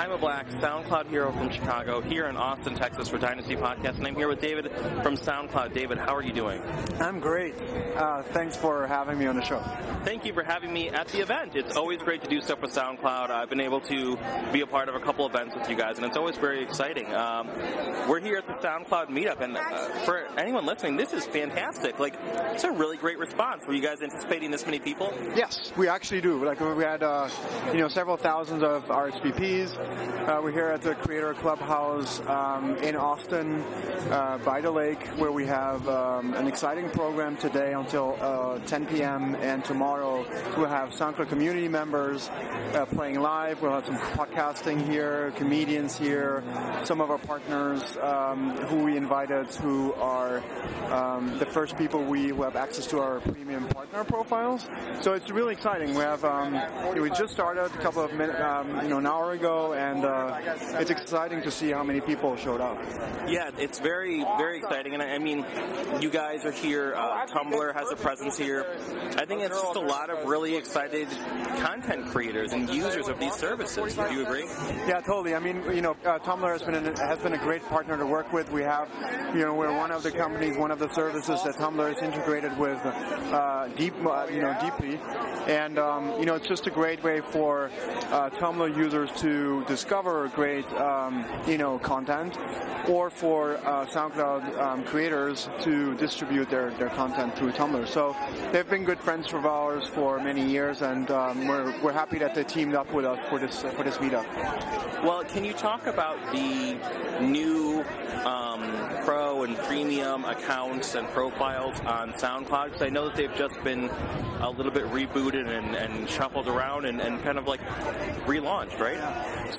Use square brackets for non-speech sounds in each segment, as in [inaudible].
I'm a Black, SoundCloud hero from Chicago, here in Austin, Texas for Dynasty Podcast, and I'm here with David from SoundCloud. David, how are you doing? I'm great. Uh, thanks for having me on the show. Thank you for having me at the event. It's always great to do stuff with SoundCloud. I've been able to be a part of a couple events with you guys, and it's always very exciting. Um, we're here at the SoundCloud meetup, and uh, for anyone listening, this is fantastic. Like, it's a really great response. Were you guys anticipating this many people? Yes, we actually do. Like, we had, uh, you know, several thousands of RSVPs. Uh, we're here at the Creator Clubhouse um, in Austin uh, by the lake, where we have um, an exciting program today until uh, 10 p.m. and tomorrow we'll have SoundCloud community members uh, playing live. We'll have some podcasting here, comedians here, some of our partners um, who we invited who are um, the first people we who have access to our premium partner profiles. So it's really exciting. We have um, we just started a couple of minutes, um, you know, an hour ago, and uh, it's exciting to see how many people showed up. Yeah, it's very, very exciting. And I, I mean, you guys are here. Uh, Tumblr has a presence here. I think it's just a lot of really excited content creators and users of these services. Do you agree? Yeah, totally. I mean, you know, uh, Tumblr has been an, has been a great partner to work with. We have, you know, we're one of the companies, one of the services that Tumblr is integrated with uh, deep, uh, you know, deeply, and um, you know, it's just a great way for uh, Tumblr users to discover great, um, you know, content, or for uh, SoundCloud um, creators to distribute their, their content through Tumblr. So they've been good friends of ours for many years, and um, we're, we're happy that they teamed up with us for this for this meetup. Well, can you talk about the new um, pro and premium accounts and profiles on SoundCloud? Because I know that they've just been a little bit rebooted and, and shuffled around and, and kind of like relaunched, right?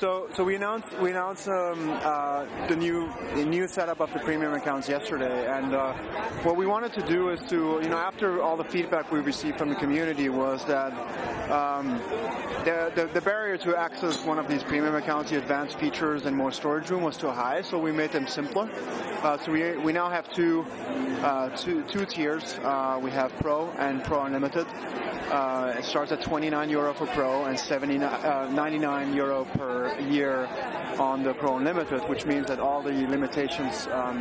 So, so we announced we announced um, uh, the new the new setup of the premium accounts yesterday, and uh, what we wanted to do is to you know after all the feedback we received from the community was that um, the, the the barrier to access one of these premium accounts, the advanced features and more storage room was too high, so we made them simpler. Uh, so we we now have two uh, tiers. Uh, we have Pro and Pro Unlimited. Uh, it starts at 29 euro for Pro and 79, uh, 99 euro per year on the Pro Unlimited, which means that all the limitations um,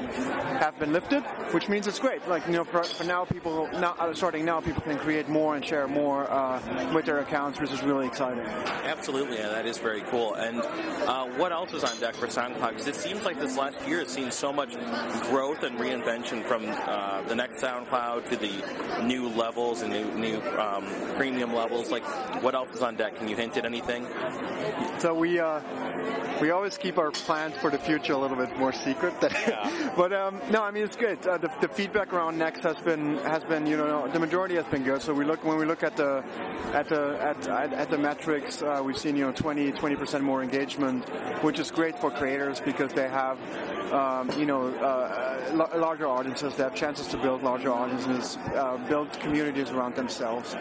have been lifted, which means it's great. Like you know, for, for now, people now uh, starting now, people can create more and share more uh, with their accounts, which is really exciting. Absolutely, yeah, that is very cool. And uh, what else is on deck for SoundCloud? Because it seems like this last year has seen so much growth and reinvention from uh, the next SoundCloud to the new levels and new new um, premium levels. Like, what else is on deck? Can you hint at anything? So we uh, we always keep our plans for the future a little bit more secret. [laughs] but um, no, I mean it's good. Uh, the, the feedback around Next has been has been you know the majority has been good. So we look when we look at the at the at, at, at the metrics, uh, we've seen you know 20 20 percent more engagement, which is great for creators because they have um, you know uh, la- larger audiences. They have chances to build larger audiences, uh, build communities around themselves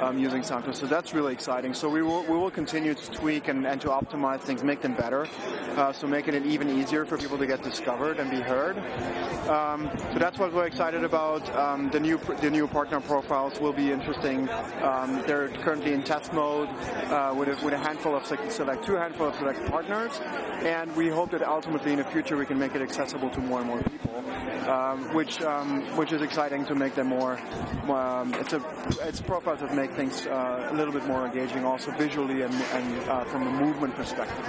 um, using SoundCloud. So that's really exciting. So we will we will continue to tweak and, and to optimize things, make them better. Uh, so making it even easier for people to get discovered and be heard. Um, so that's what we're excited about. Um, the new the new partner profiles will be interesting. Um, they're currently in test mode uh, with, a, with a handful of select, select two handful of select partners, and we hope that ultimately in the future we can make it accessible to more and more people, um, which um, which is exciting to make them more. It's a it's profiles that make things uh, a little bit more engaging, also visually and, and uh, from a movement perspective.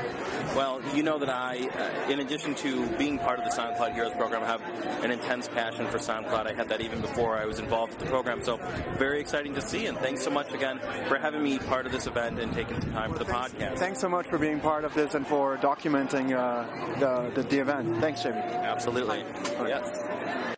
Well, you know that I, uh, in addition to being part of the SoundCloud Heroes program, I have an intense passion for SoundCloud. I had that even before I was involved with the program. So very exciting to see. And thanks so much again for having me part of this event and taking some time for the podcast. Thanks so much for being part of this and for documenting uh, the, the, the event. Thanks, Jamie. Absolutely. Yes.